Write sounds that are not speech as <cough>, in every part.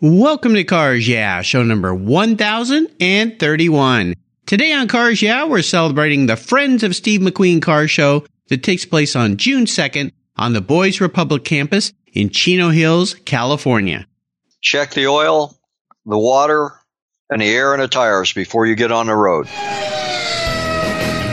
Welcome to Cars Yeah, show number 1031. Today on Cars Yeah, we're celebrating the Friends of Steve McQueen car show that takes place on June 2nd on the Boys Republic campus in Chino Hills, California. Check the oil, the water, and the air in the tires before you get on the road.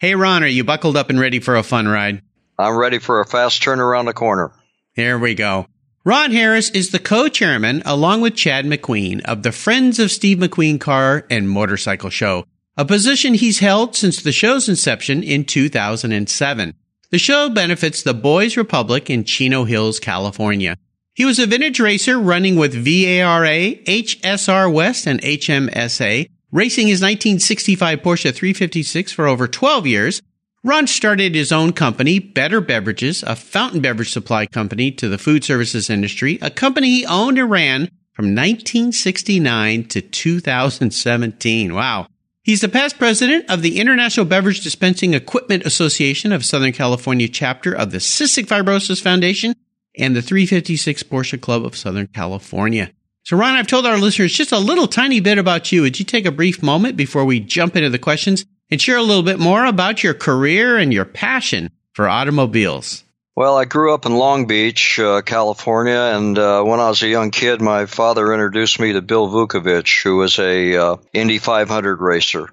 Hey, Ron, are you buckled up and ready for a fun ride? I'm ready for a fast turn around the corner. Here we go. Ron Harris is the co-chairman, along with Chad McQueen, of the Friends of Steve McQueen Car and Motorcycle Show, a position he's held since the show's inception in 2007. The show benefits the Boys Republic in Chino Hills, California. He was a vintage racer running with VARA, HSR West, and HMSA, racing his 1965 Porsche 356 for over 12 years. Ron started his own company, Better Beverages, a fountain beverage supply company to the food services industry, a company he owned and ran from 1969 to 2017. Wow. He's the past president of the International Beverage Dispensing Equipment Association of Southern California chapter of the Cystic Fibrosis Foundation and the 356 Porsche Club of Southern California. So, Ron, I've told our listeners just a little tiny bit about you. Would you take a brief moment before we jump into the questions and share a little bit more about your career and your passion for automobiles? Well, I grew up in Long Beach, uh, California, and uh, when I was a young kid, my father introduced me to Bill Vukovich, who was a uh, Indy 500 racer.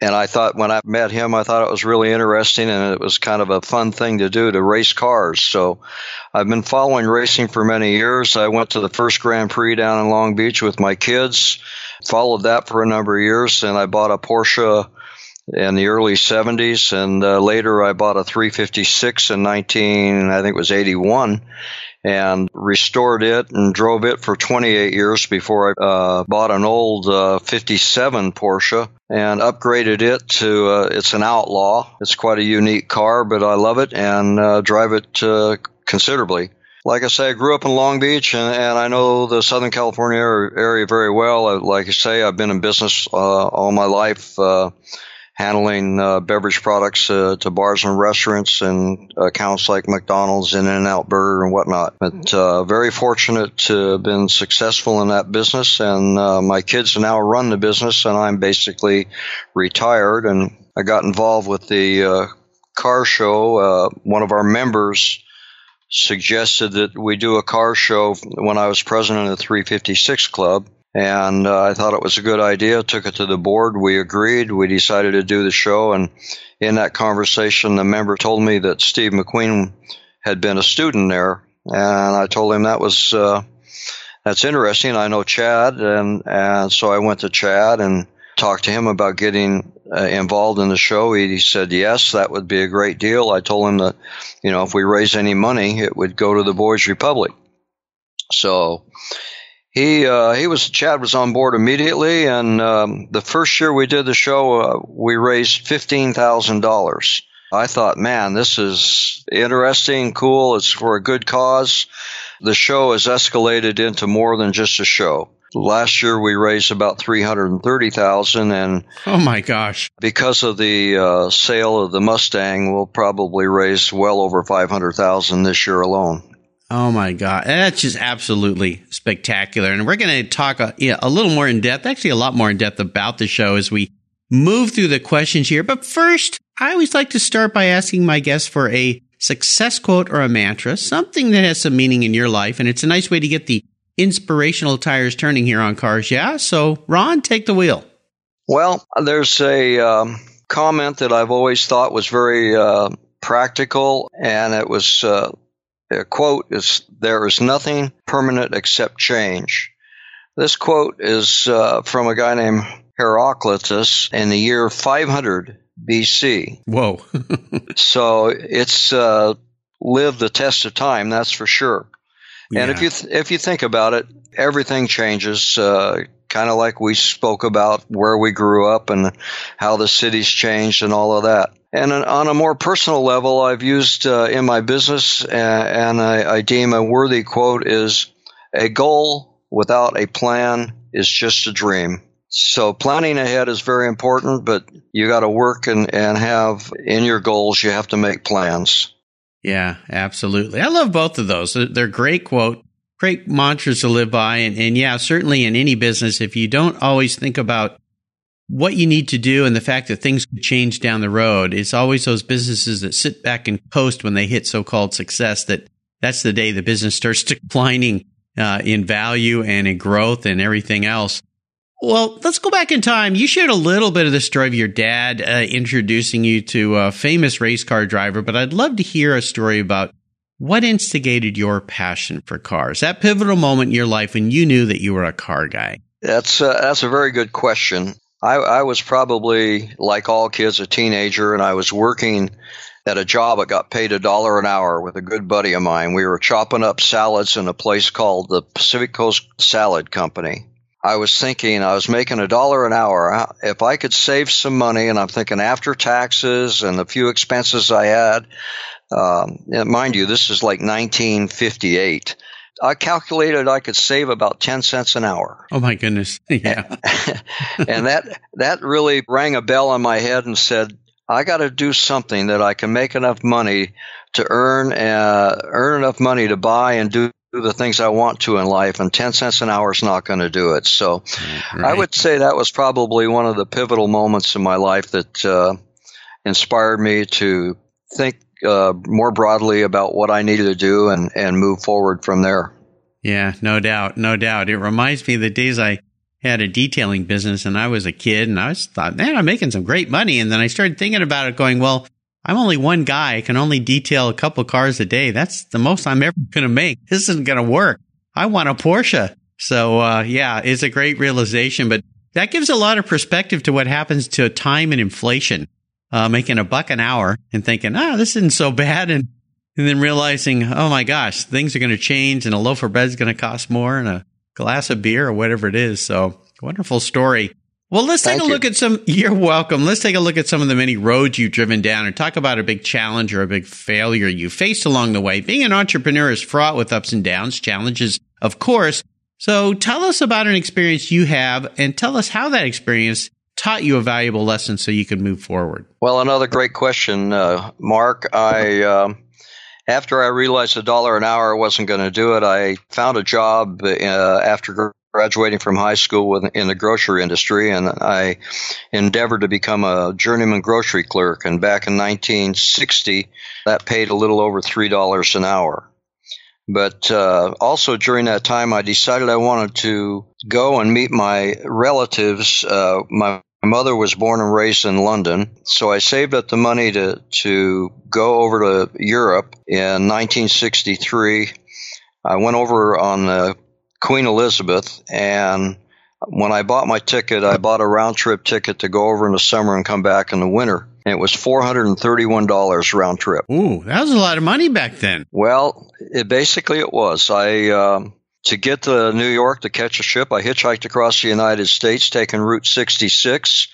And I thought when I met him, I thought it was really interesting and it was kind of a fun thing to do to race cars. So I've been following racing for many years. I went to the first Grand Prix down in Long Beach with my kids, followed that for a number of years, and I bought a Porsche in the early 70s and uh, later I bought a 356 in 19 I think it was 81 and restored it and drove it for 28 years before I uh, bought an old uh, 57 Porsche and upgraded it to uh, it's an outlaw. It's quite a unique car, but I love it and uh, drive it uh, considerably. Like I say, I grew up in Long Beach and, and I know the Southern California area very well. Like I say, I've been in business uh, all my life handling uh, beverage products uh, to bars and restaurants and accounts like McDonald's and In-N-Out Burger and whatnot. But uh, very fortunate to have been successful in that business, and uh, my kids now run the business, and I'm basically retired. And I got involved with the uh, car show. Uh, one of our members suggested that we do a car show when I was president of the 356 Club and uh, I thought it was a good idea. Took it to the board. We agreed. We decided to do the show, and in that conversation, the member told me that Steve McQueen had been a student there, and I told him that was uh, that's interesting. I know Chad, and and so I went to Chad and talked to him about getting uh, involved in the show. He, he, said yes, that would be a great deal. I told him that you know if we raise any money, it would go to the Boys Republic. So he uh, he was Chad was on board immediately, and um, the first year we did the show, uh, we raised fifteen thousand dollars. I thought, man, this is interesting, cool. It's for a good cause. The show has escalated into more than just a show. Last year we raised about three hundred and thirty thousand, and oh my gosh! Because of the uh, sale of the Mustang, we'll probably raise well over five hundred thousand this year alone. Oh my God. That's just absolutely spectacular. And we're going to talk a, yeah, a little more in depth, actually a lot more in depth about the show as we move through the questions here. But first, I always like to start by asking my guests for a success quote or a mantra, something that has some meaning in your life. And it's a nice way to get the inspirational tires turning here on cars. Yeah. So Ron, take the wheel. Well, there's a um, comment that I've always thought was very uh, practical, and it was uh, the quote is There is nothing permanent except change. This quote is uh, from a guy named Heraclitus in the year 500 BC. Whoa. <laughs> so it's uh, lived the test of time, that's for sure. Yeah. And if you th- if you think about it, everything changes. Uh, kind of like we spoke about where we grew up and how the city's changed and all of that. And on a more personal level, I've used uh, in my business, and I, I deem a worthy quote is a goal without a plan is just a dream. So planning ahead is very important, but you got to work and, and have in your goals, you have to make plans. Yeah, absolutely. I love both of those. They're great quote, great mantras to live by. And, and yeah, certainly in any business, if you don't always think about what you need to do and the fact that things could change down the road, it's always those businesses that sit back and coast when they hit so-called success that that's the day the business starts <laughs> declining uh, in value and in growth and everything else. Well, let's go back in time. You shared a little bit of the story of your dad uh, introducing you to a famous race car driver, but I'd love to hear a story about what instigated your passion for cars. That pivotal moment in your life when you knew that you were a car guy. That's uh, that's a very good question. I, I was probably like all kids, a teenager, and I was working at a job that got paid a dollar an hour with a good buddy of mine. We were chopping up salads in a place called the Pacific Coast Salad Company. I was thinking I was making a dollar an hour. If I could save some money, and I'm thinking after taxes and the few expenses I had, um, mind you, this is like 1958. I calculated I could save about 10 cents an hour. Oh my goodness. <laughs> Yeah. <laughs> and that, that really rang a bell on my head and said, I got to do something that I can make enough money to earn, uh, earn enough money to buy and do the things I want to in life, and 10 cents an hour is not going to do it. So right. I would say that was probably one of the pivotal moments in my life that uh, inspired me to think uh, more broadly about what I needed to do and, and move forward from there. Yeah, no doubt. No doubt. It reminds me of the days I had a detailing business and I was a kid and I was thought, man, I'm making some great money. And then I started thinking about it going, well, I'm only one guy. I can only detail a couple cars a day. That's the most I'm ever <laughs> going to make. This isn't going to work. I want a Porsche. So, uh, yeah, it's a great realization, but that gives a lot of perspective to what happens to time and inflation. Uh, making a buck an hour and thinking, ah, this isn't so bad. And, and then realizing, oh my gosh, things are going to change and a loaf of bread is going to cost more and a glass of beer or whatever it is. So wonderful story. Well, let's take Thank a look you. at some. <laughs> You're welcome. Let's take a look at some of the many roads you've driven down and talk about a big challenge or a big failure you faced along the way. Being an entrepreneur is fraught with ups and downs, challenges, of course. So tell us about an experience you have and tell us how that experience taught you a valuable lesson so you can move forward. Well, another great question, uh, Mark. I, uh, after I realized a dollar an hour wasn't going to do it, I found a job uh, after graduating from high school in the grocery industry, and I endeavored to become a journeyman grocery clerk. And back in 1960, that paid a little over three dollars an hour. But uh, also during that time, I decided I wanted to go and meet my relatives. Uh, my mother was born and raised in London, so I saved up the money to to go over to Europe in 1963. I went over on the Queen Elizabeth, and when I bought my ticket, I bought a round trip ticket to go over in the summer and come back in the winter. And it was four hundred and thirty-one dollars round trip. Ooh, that was a lot of money back then. Well, it basically it was. I um, to get to New York to catch a ship, I hitchhiked across the United States, taking Route 66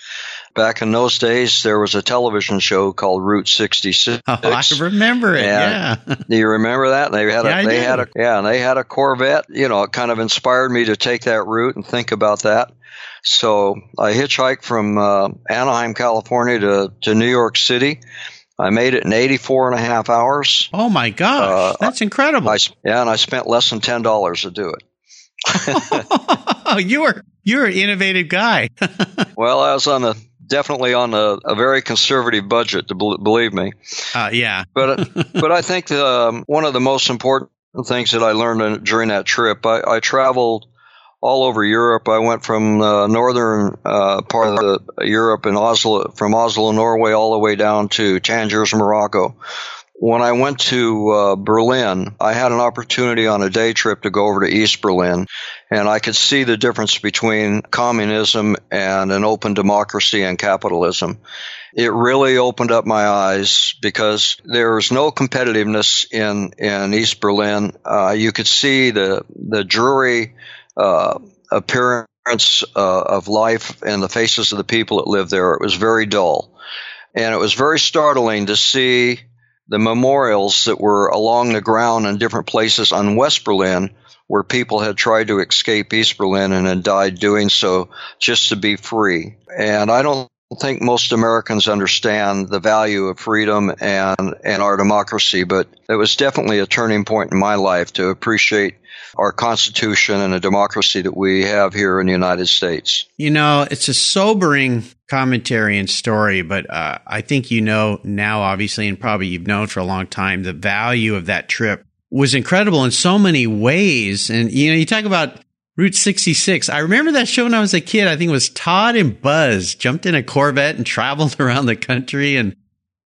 back in those days, there was a television show called Route 66. <laughs> Oh, I remember it. yeah. do you remember that? And They had a, they had a, yeah, and they had a Corvette. You know, it kind of inspired me to take that route and think about that. So I hitchhiked from uh, Anaheim, California to, to New York City. I made it in 84 and a half hours. Oh my gosh. Uh, that's incredible. I, yeah. And I spent less than $10 to do it. <laughs> you were, you're an innovative guy. <laughs> well, I was on the definitely on a, a very conservative budget, to believe me. Uh, yeah. but <laughs> but I think the, um, one of the most important things that I learned in, during that trip, I, I, traveled all over Europe. I went from the northern uh, part of the, Europe in Oslo, from Oslo, Norway, all the way down to Tangiers, Morocco when I went to uh, Berlin, I had an opportunity on a day trip to go over to East Berlin, and I could see the difference between communism and an open democracy and capitalism. It really opened up my eyes because there was no competitiveness in, in East Berlin. Uh, you could see the, the dreary uh, appearance uh, of life and the faces of the people that lived there. It was very dull. And it was very startling to see the memorials that were along the ground in different places on West Berlin where people had tried to escape East Berlin and had died doing so just to be free. And I don't think most Americans understand the value of freedom and, and our democracy, but it was definitely a turning point in my life to appreciate our Constitution and the democracy that we have here in the United States. You know, it's a sobering commentary and story, but uh, I think you know now, obviously, and probably you've known for a long time, the value of that trip was incredible in so many ways. And, you know, you talk about Route 66. I remember that show when I was a kid. I think it was Todd and Buzz jumped in a Corvette and traveled <laughs> around the country. And,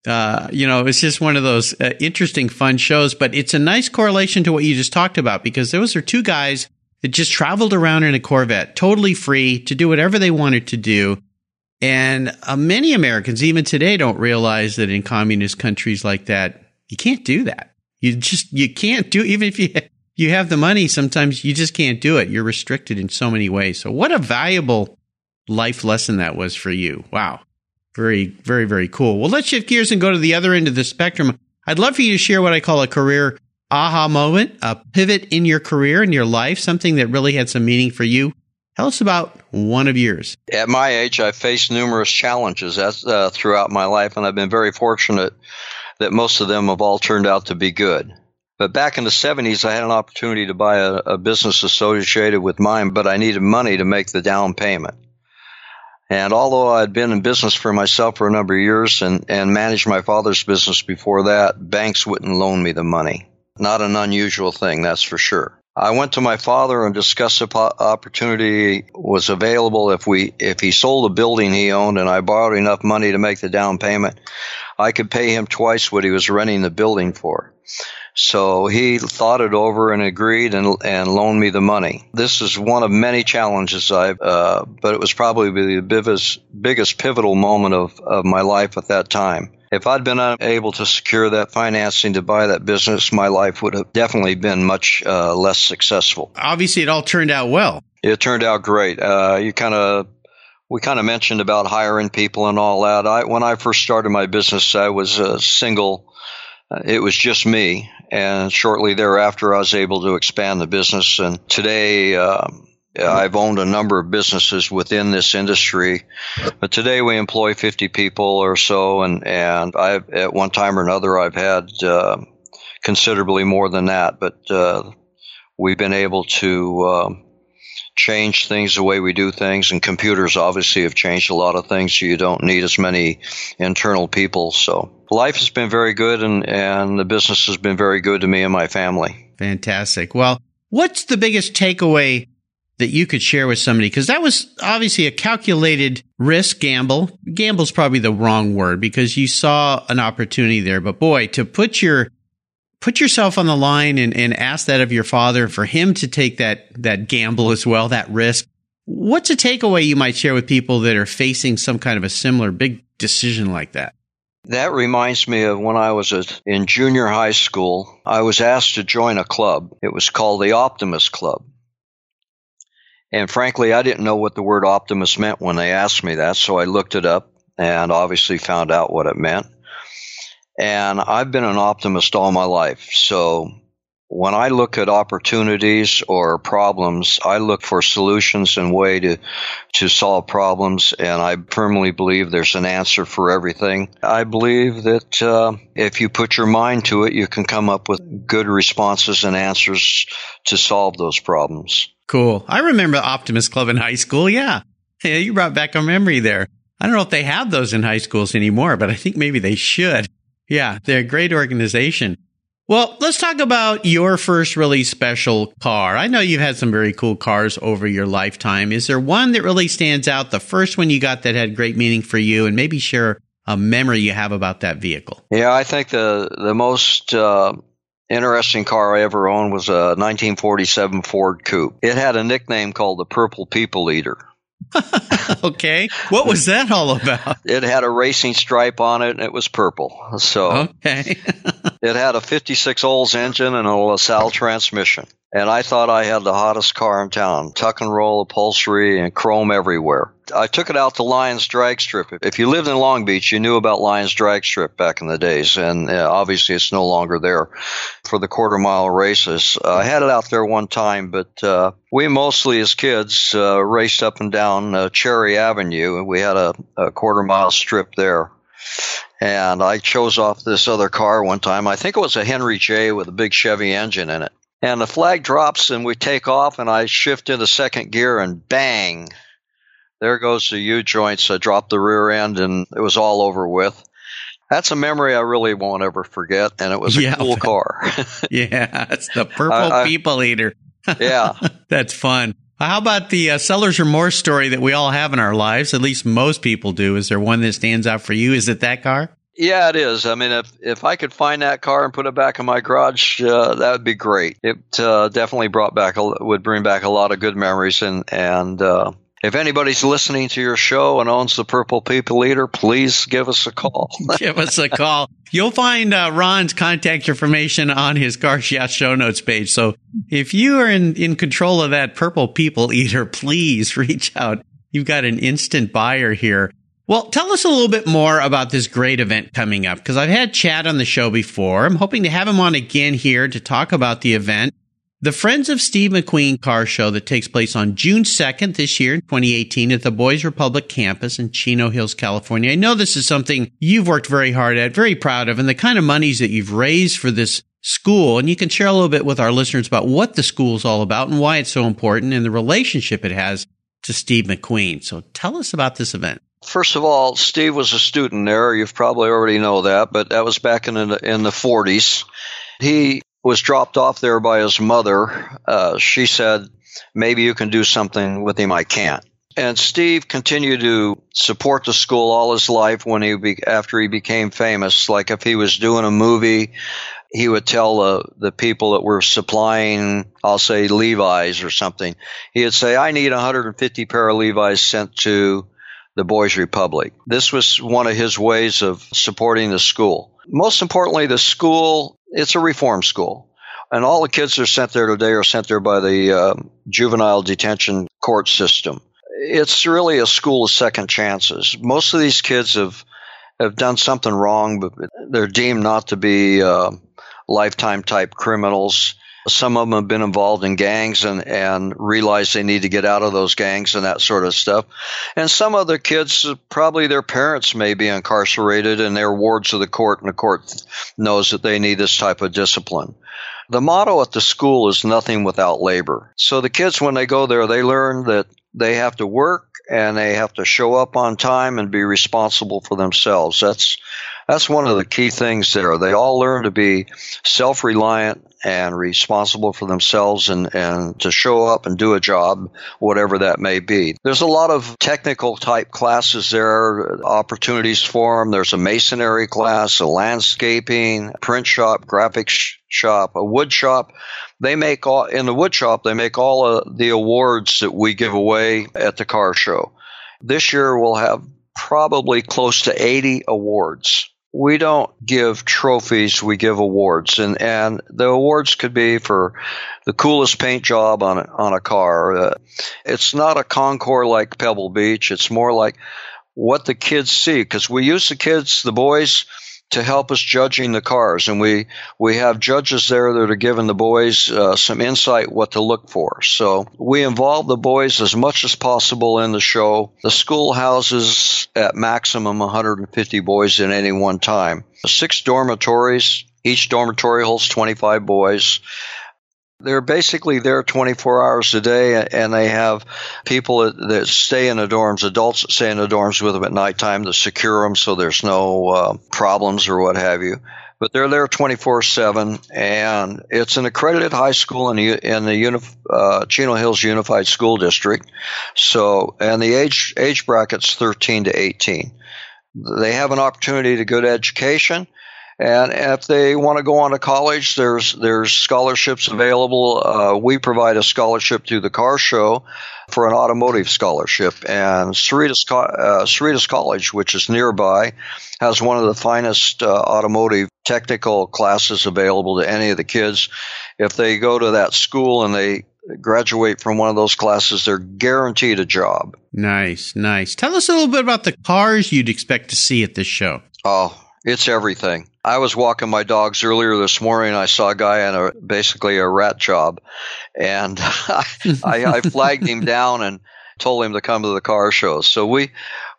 uh, you know, it's just one of those uh, interesting, fun shows. But it's a nice correlation to what you just talked about because those are two guys that just traveled around in a Corvette, totally free to do whatever they wanted to do. And uh, many Americans, even today, don't realize that in communist countries like that, you can't do that. You just, you can't do, even if you, <laughs> you have the money, sometimes you just can't do it. You're restricted in so many ways. So what a valuable life lesson that was for you. Wow. Very, very, very cool. Well, let's shift gears and go to the other end of the spectrum. I'd love for you to share what I call a career aha moment, a pivot in your career, in your life, something that really had some meaning for you. Tell us about one of yours. At my age, I've faced numerous challenges uh, throughout my life, and I've been very fortunate that most of them have all turned out to be good. But back in the 70s, I had an opportunity to buy a, a business associated with mine, but I needed money to make the down payment. And although I'd been in business for myself for a number of years and, and managed my father's business before that, banks wouldn't loan me the money. Not an unusual thing, that's for sure. I went to my father and discussed the opportunity was available if we if he sold a building he owned and I borrowed enough money to make the down payment. I could pay him twice what he was renting the building for. So he thought it over and agreed and, and loaned me the money. This is one of many challenges I've, uh, but it was probably the biggest, biggest pivotal moment of, of my life at that time. If I'd been unable to secure that financing to buy that business, my life would have definitely been much uh, less successful. Obviously, it all turned out well. It turned out great. Uh, you kind of we kind of mentioned about hiring people and all that. I, when I first started my business, I was a single. Uh, it was just me. And shortly thereafter, I was able to expand the business. And today, um, I've owned a number of businesses within this industry, but today we employ 50 people or so. And, and I've, at one time or another, I've had, uh, considerably more than that, but, uh, we've been able to, um, changed things the way we do things, and computers obviously have changed a lot of things. So you don't need as many internal people. So life has been very good, and and the business has been very good to me and my family. Fantastic. Well, what's the biggest takeaway that you could share with somebody? Because that was obviously a calculated risk gamble. Gamble's probably the wrong word because you saw an opportunity there. But boy, to put your put yourself on the line and, and ask that of your father for him to take that, that gamble as well, that risk. What's a takeaway you might share with people that are facing some kind of a similar big decision like that? That reminds me of when I was in junior high school. I was asked to join a club. It was called the Optimist Club. And frankly, I didn't know what the word optimist meant when they asked me that, so I looked it up and obviously found out what it meant. And I've been an optimist all my life. So when I look at opportunities or problems, I look for solutions and way to, to solve problems. And I firmly believe there's an answer for everything. I believe that uh, if you put your mind to it, you can come up with good responses and answers to solve those problems. Cool. I remember Optimist Club in high school. Yeah. Yeah, you brought back a memory there. I don't know if they have those in high schools anymore, but I think maybe they should. Yeah, they're a great organization. Well, let's talk about your first really special car. I know you've had some very cool cars over your lifetime. Is there one that really stands out? The first one you got that had great meaning for you, and maybe share a memory you have about that vehicle. Yeah, I think the the most uh, interesting car I ever owned was a 1947 Ford Coupe. It had a nickname called the Purple People Eater. <laughs> okay. What was that all about? It had a racing stripe on it and it was purple. So Okay. <laughs> it had a 56 Olds engine and a LaSalle transmission. and I thought I had the hottest car in town. Tuck and roll upholstery and chrome everywhere. I took it out to Lions Drag Strip. If you lived in Long Beach, you knew about Lions Drag Strip back in the days, and obviously it's no longer there for the quarter mile races. Uh, I had it out there one time, but uh, we mostly as kids uh, raced up and down uh, Cherry Avenue, and we had a, a quarter mile strip there and I chose off this other car one time. I think it was a Henry J with a big Chevy engine in it and the flag drops and we take off and I shift into second gear and bang, there goes the U joints. I dropped the rear end and it was all over with. That's a memory I really won't ever forget, and it was a yeah. cool car. <laughs> yeah, it's the <laughs> purple I, I, people eater. <laughs> yeah, that's fun. How about the uh, seller's remorse story that we all have in our lives? At least most people do. Is there one that stands out for you? Is it that car? Yeah, it is. I mean, if if I could find that car and put it back in my garage, uh, that would be great. It uh, definitely brought back a, would bring back a lot of good memories. And and uh, if anybody's listening to your show and owns the Purple People Eater, please give us a call. <laughs> <laughs> give us a call. You'll find uh, Ron's contact information on his Yeah show notes page. So if you are in in control of that Purple People Eater, please reach out. You've got an instant buyer here. Well, tell us a little bit more about this great event coming up because I've had Chad on the show before. I'm hoping to have him on again here to talk about the event. The Friends of Steve McQueen car show that takes place on June 2nd this year in 2018 at the Boys Republic campus in Chino Hills, California. I know this is something you've worked very hard at, very proud of, and the kind of monies that you've raised for this school. And you can share a little bit with our listeners about what the school is all about and why it's so important and the relationship it has to Steve McQueen. So tell us about this event. First of all, Steve was a student there. You've probably already know that, but that was back in the, in the 40s. He was dropped off there by his mother. Uh, she said, maybe you can do something with him. I can't. And Steve continued to support the school all his life when he be, after he became famous. Like if he was doing a movie, he would tell the, the people that were supplying, I'll say Levi's or something. He would say, I need 150 pair of Levi's sent to the Boys Republic. This was one of his ways of supporting the school. Most importantly, the school, it's a reform school. And all the kids that are sent there today are sent there by the uh, juvenile detention court system. It's really a school of second chances. Most of these kids have have done something wrong, but they're deemed not to be uh, lifetime type criminals. Some of them have been involved in gangs and, and realize they need to get out of those gangs and that sort of stuff. And some other kids, probably their parents may be incarcerated and they're wards of the court and the court knows that they need this type of discipline. The motto at the school is nothing without labor. So the kids, when they go there, they learn that they have to work and they have to show up on time and be responsible for themselves. That's that's one of the key things there. They all learn to be self-reliant and responsible for themselves and, and to show up and do a job, whatever that may be. There's a lot of technical type classes there, opportunities for them. There's a masonry class, a landscaping, print shop, graphics shop, a wood shop. They make all, in the wood shop, they make all of the awards that we give away at the car show. This year we'll have probably close to 80 awards we don't give trophies, we give awards. And, and the awards could be for the coolest paint job on on a car. Uh, it's not a Concours like Pebble Beach. It's more like what the kids see because we use the kids, the boys, to help us judging the cars, and we we have judges there that are giving the boys uh, some insight what to look for. So we involve the boys as much as possible in the show. The school houses at maximum 150 boys at any one time. Six dormitories. Each dormitory holds 25 boys. They're basically there 24 hours a day, and they have people that, stay in the dorms, adults that stay in the dorms with them at nighttime to secure them so there's no uh, problems or what have you. But they're there 24 7, and it's an accredited high school in the, in the Unif- uh, Chino Hills Unified School District. So, and the age, age bracket's 13 to 18. They have an opportunity to go to education And if they want to go on to college, there's there's scholarships available. Uh, we provide a scholarship through the car show for an automotive scholarship. And Cerritos, uh, Cerritos College, which is nearby, has one of the finest uh, automotive technical classes available to any of the kids. If they go to that school and they graduate from one of those classes, they're guaranteed a job. Nice, nice. Tell us a little bit about the cars you'd expect to see at this show. Oh, it's everything. I was walking my dogs earlier this morning. I saw a guy in a basically a rat job, and <laughs> I, I flagged him down and told him to come to the car show. So we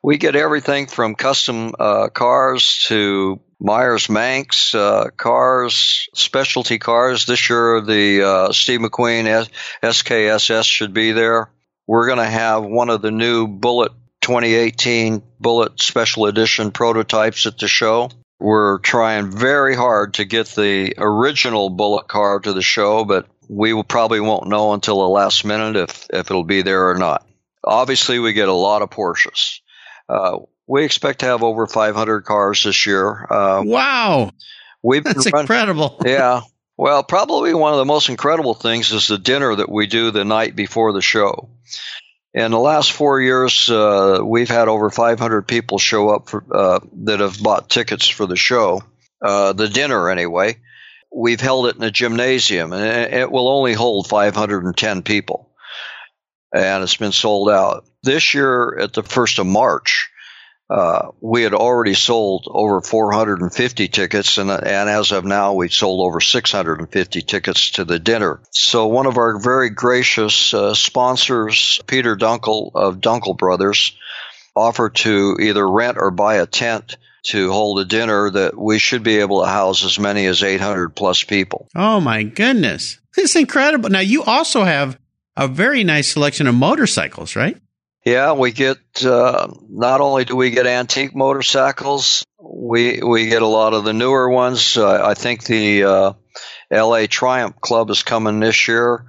we get everything from custom uh, cars to Myers Manx uh, cars, specialty cars. This year, the uh, Steve McQueen S- XKSS should be there. We're going to have one of the new Bullitt 2018 Bullitt Special Edition prototypes at the show. We're trying very hard to get the original Bullitt car to the show, but we will probably won't know until the last minute if, if it'll be there or not. Obviously, we get a lot of Porsches. Uh, we expect to have over 500 cars this year. Uh, wow. We've That's incredible. yeah. <laughs> Well, probably one of the most incredible things is the dinner that we do the night before the show. In the last four years, uh, we've had over 500 people show up for, uh, that have bought tickets for the show, uh, the dinner anyway. We've held it in a gymnasium, and it will only hold 510 people, and it's been sold out. This year, at the first of March, uh, we had already sold over 450 tickets, and, and as of now, we've sold over 650 tickets to the dinner. So, one of our very gracious uh, sponsors, Peter Dunkel of Dunkel Brothers, offered to either rent or buy a tent to hold a dinner that we should be able to house as many as 800 plus people. Oh, my goodness. It's incredible. Now, you also have a very nice selection of motorcycles, right? Yeah, we get uh, not only do we get antique motorcycles, we we get a lot of the newer ones. Uh, I think the uh, L.A. Triumph Club is coming this year.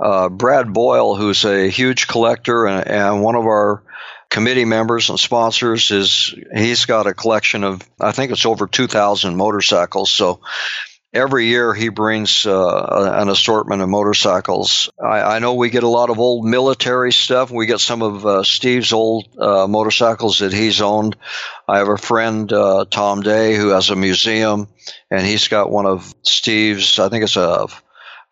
Uh, Brad Boyle, who's a huge collector and, and one of our committee members and sponsors, is he's got a collection of I think it's over two thousand motorcycles. So every year he brings uh, an assortment of motorcycles. I, I, know we get a lot of old military stuff. We get some of uh, Steve's old uh, motorcycles that he's owned. I have a friend, uh, Tom Day, who has a museum, and he's got one of Steve's. I think it's a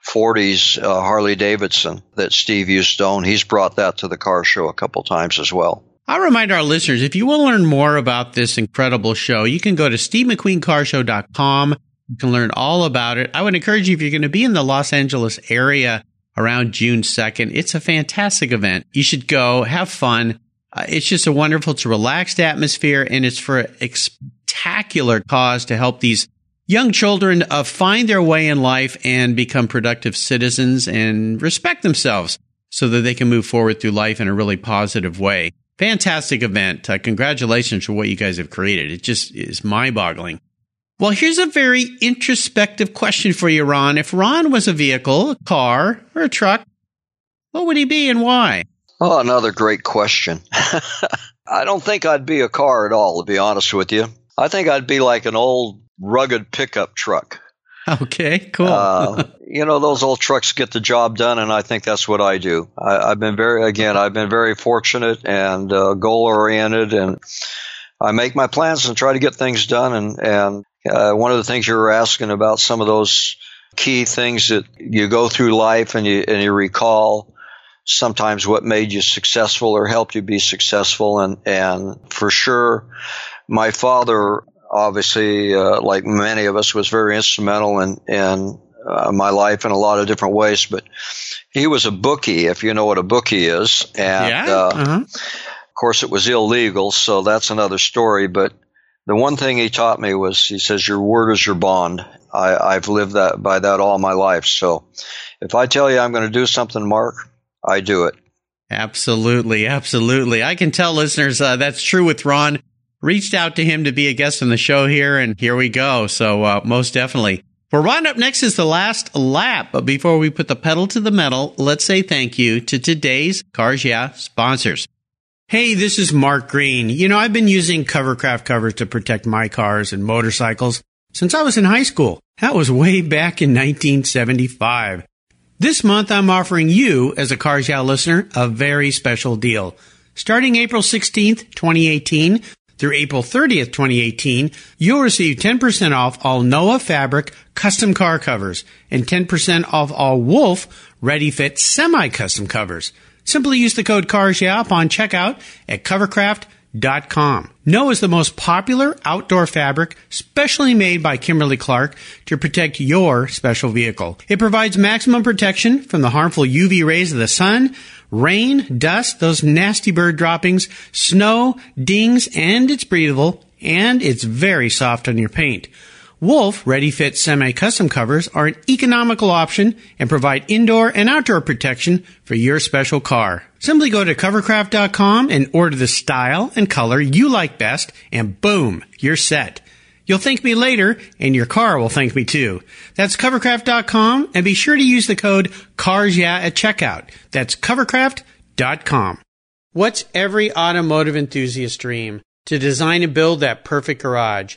40s uh, Harley Davidson that Steve used to own. He's brought that to the car show a couple times as well. I'll remind our listeners if you want to learn more about this incredible show, you can go to stevemcqueencarshow.com you can learn all about it. I would encourage you if you're going to be in the Los Angeles area around June 2nd. It's a fantastic event. You should go, have fun. Uh, it's just a wonderful, it's a relaxed atmosphere and it's for a spectacular cause to help these young children uh, find their way in life and become productive citizens and respect themselves so that they can move forward through life in a really positive way. Fantastic event. Uh, congratulations for what you guys have created. It just is mind boggling. Well, here's a very introspective question for you, Ron. If Ron was a vehicle, a car, or a truck, what would he be and why? Oh, another great question. <laughs> I don't think I'd be a car at all, to be honest with you. I think I'd be like an old rugged pickup truck. Okay, cool. uh, <laughs> you know, those old trucks get the job done, and I think that's what I do. I, have been very, again, I've been very fortunate and uh, goal oriented, and I make my plans and try to get things done. And, and uh, one of the things you were asking about some of those key things that you go through life and you and you recall sometimes what made you successful or helped you be successful and and for sure my father obviously uh, like many of us was very instrumental in in uh, my life in a lot of different ways but he was a bookie if you know what a bookie is and yeah. Uh, uh-huh. Course it was illegal so that's another story but the one thing he taught me was he says your word is your bond. I, I've lived that by that all my life. So if I tell you I'm going to do something, Mark, I do it. Absolutely, absolutely. I can tell listeners uh, that's true with Ron. Reached out to him to be a guest on the show here, and here we go. So uh, most definitely. For Ron, up next is the last lap. But before we put the pedal to the metal, let's say thank you to today's Cars Yeah sponsors. Hey, this is Mark Green. You know, I've been using Covercraft covers to protect my cars and motorcycles since I was in high school. That was way back in 1975. This month, I'm offering you, as a Cars Yeah listener, a very special deal. Starting April 16th, 2018, through April 30th, 2018, you'll receive 10% off all Noah fabric custom car covers and 10% off all Wolf ready fit semi custom covers. Simply use the code CARS yeah upon checkout at covercraft.com. Noah is the most popular outdoor fabric specially made by Kimberly Clark to protect your special vehicle. It provides maximum protection from the harmful UV rays of the sun, rain, dust, those nasty bird droppings, snow, dings, and it's breathable and it's very soft on your paint. Wolf Ready Fit semi-custom covers are an economical option and provide indoor and outdoor protection for your special car. Simply go to covercraft.com and order the style and color you like best and boom, you're set. You'll thank me later and your car will thank me too. That's covercraft.com and be sure to use the code CARSYEAH at checkout. That's covercraft.com. What's every automotive enthusiast's dream? To design and build that perfect garage.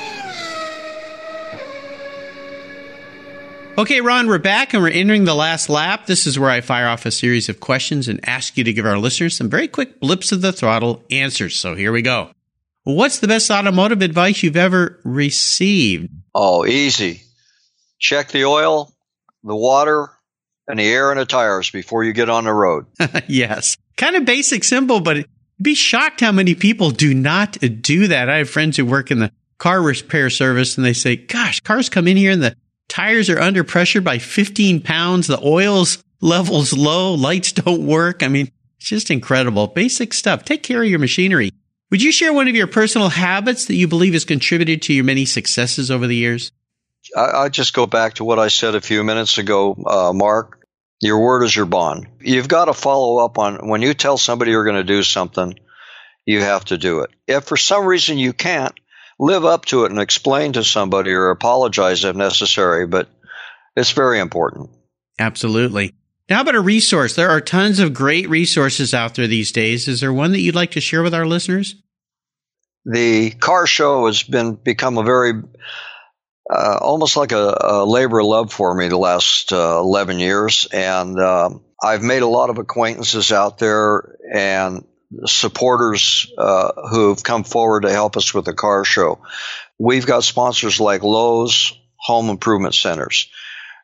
Okay, Ron, we're back and we're entering the last lap. This is where I fire off a series of questions and ask you to give our listeners some very quick blips of the throttle answers. So here we go. What's the best automotive advice you've ever received? Oh, easy. Check the oil, the water, and the air in the tires before you get on the road. <laughs> yes. Kind of basic, simple, but be shocked how many people do not do that. I have friends who work in the car repair service and they say, gosh, cars come in here and the tires are under pressure by 15 pounds. The oil's levels low. Lights don't work. I mean, it's just incredible. Basic stuff. Take care of your machinery. Would you share one of your personal habits that you believe has contributed to your many successes over the years? I, I just go back to what I said a few minutes ago, uh, Mark. Your word is your bond. You've got to follow up on when you tell somebody you're going to do something, you have to do it. If for some reason you can't, live up to it and explain to somebody or apologize if necessary, but it's very important. Absolutely. Now, about a resource? There are tons of great resources out there these days. Is there one that you'd like to share with our listeners? The car show has been become a very uh, almost like a, a, labor of love for me the last uh, 11 years. And uh, I've made a lot of acquaintances out there, and supporters uh, who've come forward to help us with the car show. We've got sponsors like Lowe's Home Improvement Centers.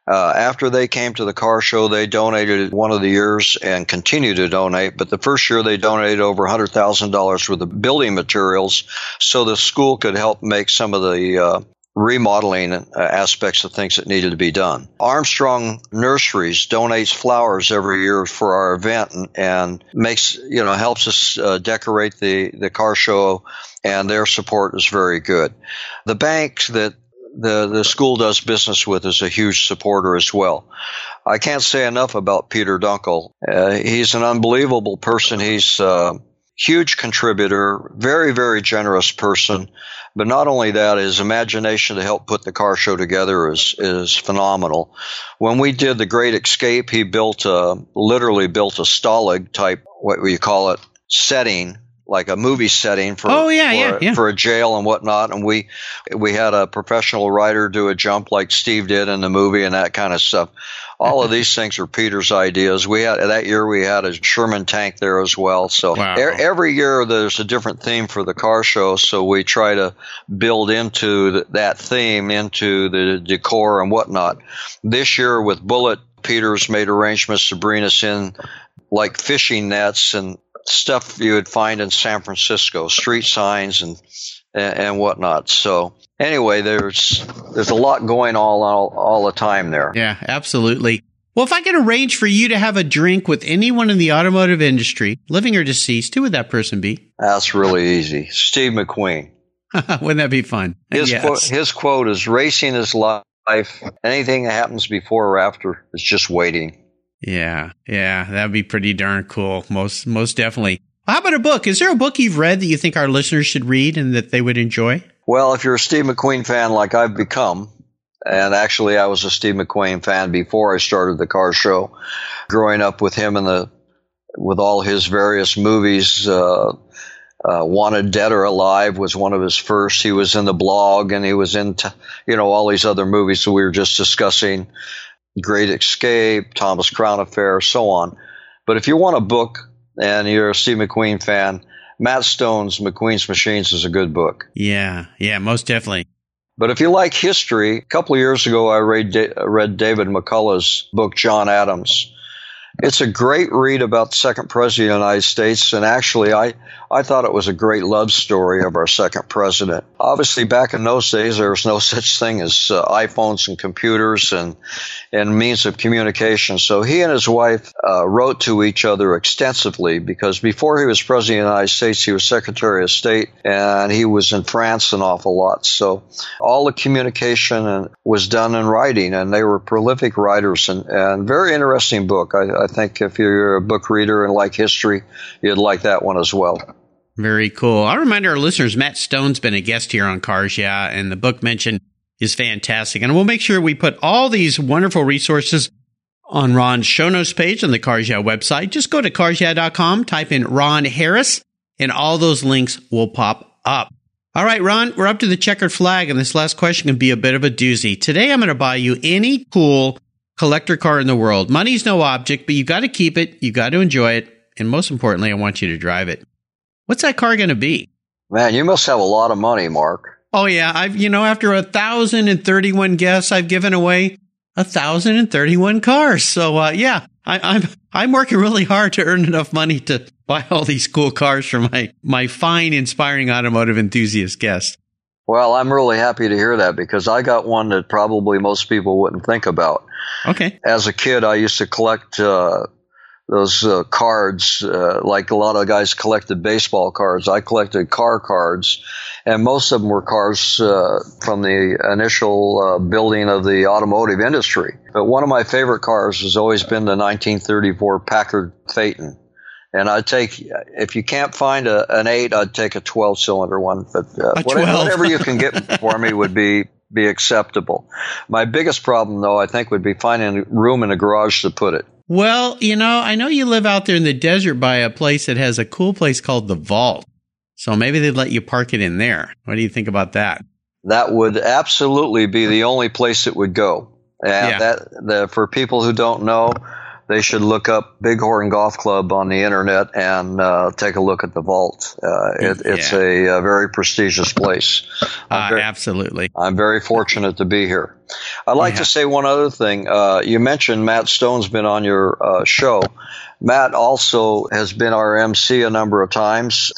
Uh, after they came to the car show, they donated one of the years and continue to donate. But the first year, they donated over $100,000 worth of building materials so the school could help make some of the uh, remodeling uh, aspects of things that needed to be done. Armstrong Nurseries donates flowers every year for our event and, and makes you know helps us uh, decorate the the car show, and their support is very good. The bank that the the school does business with is a huge supporter as well. I can't say enough about Peter Dunkel. Uh, he's an unbelievable person. He's a huge contributor, very very generous person but not only that, his imagination to help put the car show together is is phenomenal. When we did the Great Escape, he built a literally built a Stalag type, what you call it, setting like a movie setting for oh yeah for, yeah, yeah. for a jail and whatnot. And we we had a professional writer do a jump like Steve did in the movie and that kind of stuff. All of these things are Peter's ideas. We had that year we had a Sherman tank there as well. So Wow. e- every year there's a different theme for the car show. So we try to build into th- that theme into the decor and whatnot. This year with Bullitt, Peter's made arrangements to bring us in like fishing nets and stuff you would find in San Francisco, street signs and and, and whatnot. So anyway, there's there's a lot going on all, all the time there. Yeah, absolutely. Well, if I could arrange for you to have a drink with anyone in the automotive industry, living or deceased, who would that person be? That's really easy. Steve McQueen. <laughs> Wouldn't that be fun? His Yes. quote, his quote is racing is life. Anything that happens before or after is just waiting. Yeah, yeah, that'd be pretty darn cool. Most, most definitely. How about a book? Is there a book you've read that you think our listeners should read and that they would enjoy? Well, if you're a Steve McQueen fan like I've become, and actually I was a Steve McQueen fan before I started the car show, growing up with him and the with all his various movies. Uh, uh, Wanted Dead or Alive was one of his first. He was in the Blob, and he was in, t- you know, all these other movies that we were just discussing. Great Escape, Thomas Crown Affair, so on. But if you want a book and you're a Steve McQueen fan, Matt Stone's McQueen's Machines is a good book. Yeah, yeah, most definitely. But if you like history, a couple of years ago I read, read David McCullough's book, John Adams. It's a great read about the second president of the United States, and actually, I, I thought it was a great love story of our second president. Obviously, back in those days, there was no <laughs> such thing as uh, iPhones and computers and, and means of communication. So he and his wife uh, wrote to each other extensively because before he was president of the United States, he was Secretary of State, and he was in France an awful lot. So all the communication was done in writing, and they were prolific writers and, and very interesting book. I, I think if you're a book reader and like history, you'd like that one as well. Very cool. I'll remind our listeners, Matt Stone's been a guest here on Cars Yeah, and the book mentioned is fantastic. And we'll make sure we put all these wonderful resources on Ron's show notes page on the Cars Yeah website. Just go to carsyeah.com, type in Ron Harris, and all those links will pop up. All right, Ron, we're up to the checkered flag, and this last question can be a bit of a doozy. Today, I'm going to buy you any cool collector car in the world. Money's no object, but you got to keep it, you got to enjoy it, and most importantly, I want you to drive it. What's that car going to be? Man, you must have a lot of money, Mark. Oh yeah, I've you know after a thousand and thirty-one guests, I've given away a thousand and thirty-one cars. So uh, yeah, I, I'm I'm working really hard to earn enough money to buy all these cool cars for my my fine, inspiring automotive enthusiast guests. Well, I'm really happy to hear that because I got one that probably most people wouldn't think about. Okay, As a kid, I used to collect uh, those uh, cards, uh, like a lot of guys collected baseball cards. I collected car cards, and most of them were cars uh, from the initial uh, building of the automotive industry. But one of my favorite cars has always been the 1934 Packard Phaeton. And I'd take, if you can't find a, an eight, I'd take a 12 cylinder one. But uh, whatever, whatever you can get <laughs> for me would be, be acceptable. My biggest problem, though, I think would be finding room in a garage to put it. Well you know I know you live out there in the desert by a place that has a cool place called the Vault. So maybe they'd let you park it in there. What do you think about that? That would absolutely be the only place it would go. And Yeah. that the, for people who don't know, they should look up Bighorn Golf Club on the internet and uh, take a look at the vault. Uh, it, It's Yeah. a, uh very prestigious place. I'm Uh, very- absolutely. I'm very fortunate to be here. I'd like Yeah. to say one other thing. Uh, you mentioned Matt Stone's been on your uh, show. Matt also has been our MC a number of times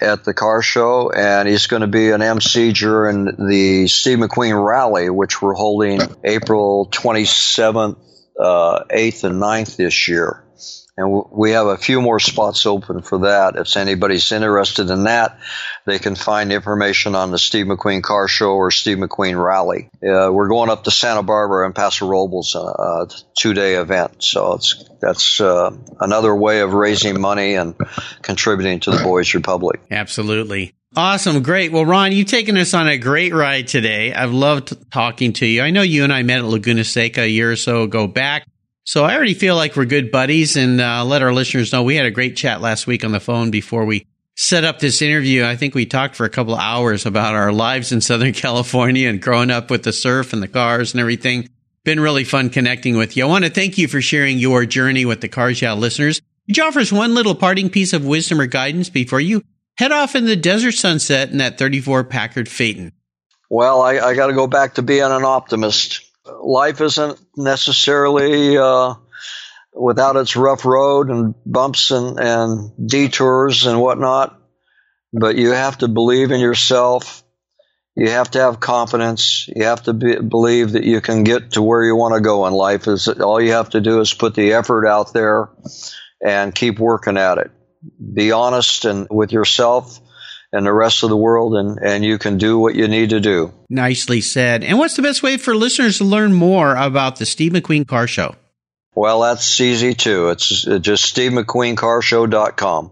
at the car show, and he's going to be an MC during the Steve McQueen rally, which we're holding April 27th, uh, 8th, and 9th this year. And we have a few more spots open for that. If anybody's interested in that, they can find information on the Steve McQueen Car Show or Steve McQueen Rally. Uh, we're going up to Santa Barbara and Paso Robles, uh, a two-day event. So it's that's uh, another way of raising money and contributing to the Boys Republic. Absolutely. Awesome. Great. Well, Ron, you've taken us on a great ride today. I've loved talking to you. I know you and I met at Laguna Seca a year or so ago back. So I already feel like we're good buddies and uh, let our listeners know we had a great chat last week on the phone before we set up this interview. I think we talked for a couple of hours about our lives in <laughs> Southern California and growing up with the surf and the cars and everything. Been really fun connecting with you. I want to thank you for sharing your journey with the Cars Yeah listeners. Would you offer us one little parting piece of wisdom or guidance before you head off in the desert sunset in that 34 Packard Phaeton? Well, I, I got to go back to being an optimist. Life isn't necessarily uh, without its rough road and bumps and, and detours and whatnot, but you have to believe in yourself. You have to have confidence. You have to be, believe that you can get to where you want to go in life. Is all you have to do is put the effort out there and keep working at it. Be honest and with yourself and the rest of the world and, and you can do what you need to do. Nicely said. And what's the best way for listeners to learn more about the Steve McQueen Car Show? Well, that's easy too. It's just stevemcqueencarshow.com.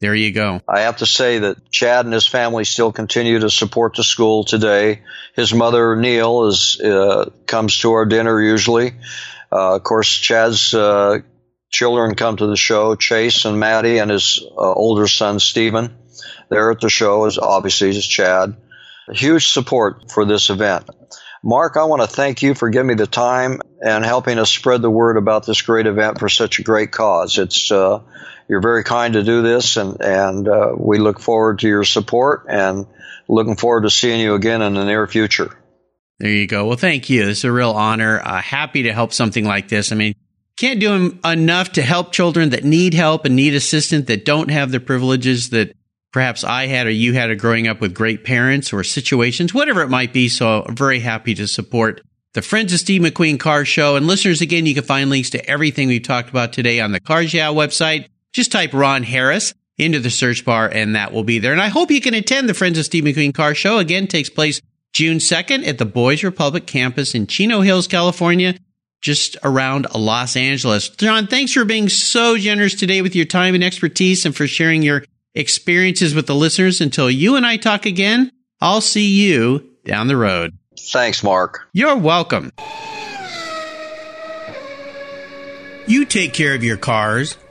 There you go. I have to say that Chad and his family still continue to support the school today. His mother, Neile, is uh, comes to our dinner usually. Uh, of course, Chad's uh, children come to the show, Chase and Maddie, and his uh, older son, Stephen. They're at the show, as obviously as Chad. Huge support for this event. Mark, I want to thank you for giving me the time and helping us spread the word about this great event for such a great cause. It's uh, you're very kind to do this, and and uh, we look forward to your support and looking forward to seeing you again in the near future. There you go. Well, thank you. It's a real honor. Uh, happy to help something like this. I mean, can't do enough to help children that need help and need assistance that don't have the privileges that perhaps I had or you had growing up with great parents or situations, whatever it might be. So I'm very happy to support the Friends of Steve McQueen Car Show. And listeners, again, you can find links to everything we've talked about today on the Cars Yeah website. Just type Ron Harris into the search bar and that will be there. And I hope you can attend the Friends of Steve McQueen Car Show. Again, takes place June 2nd at the Boys Republic campus in Chino Hills, California, just around Los Angeles. John, thanks for being so generous today with your time and expertise and for sharing your experiences with the listeners. Until you and I talk again, I'll see you down the road. Thanks, Mark. You're welcome. You take care of your cars,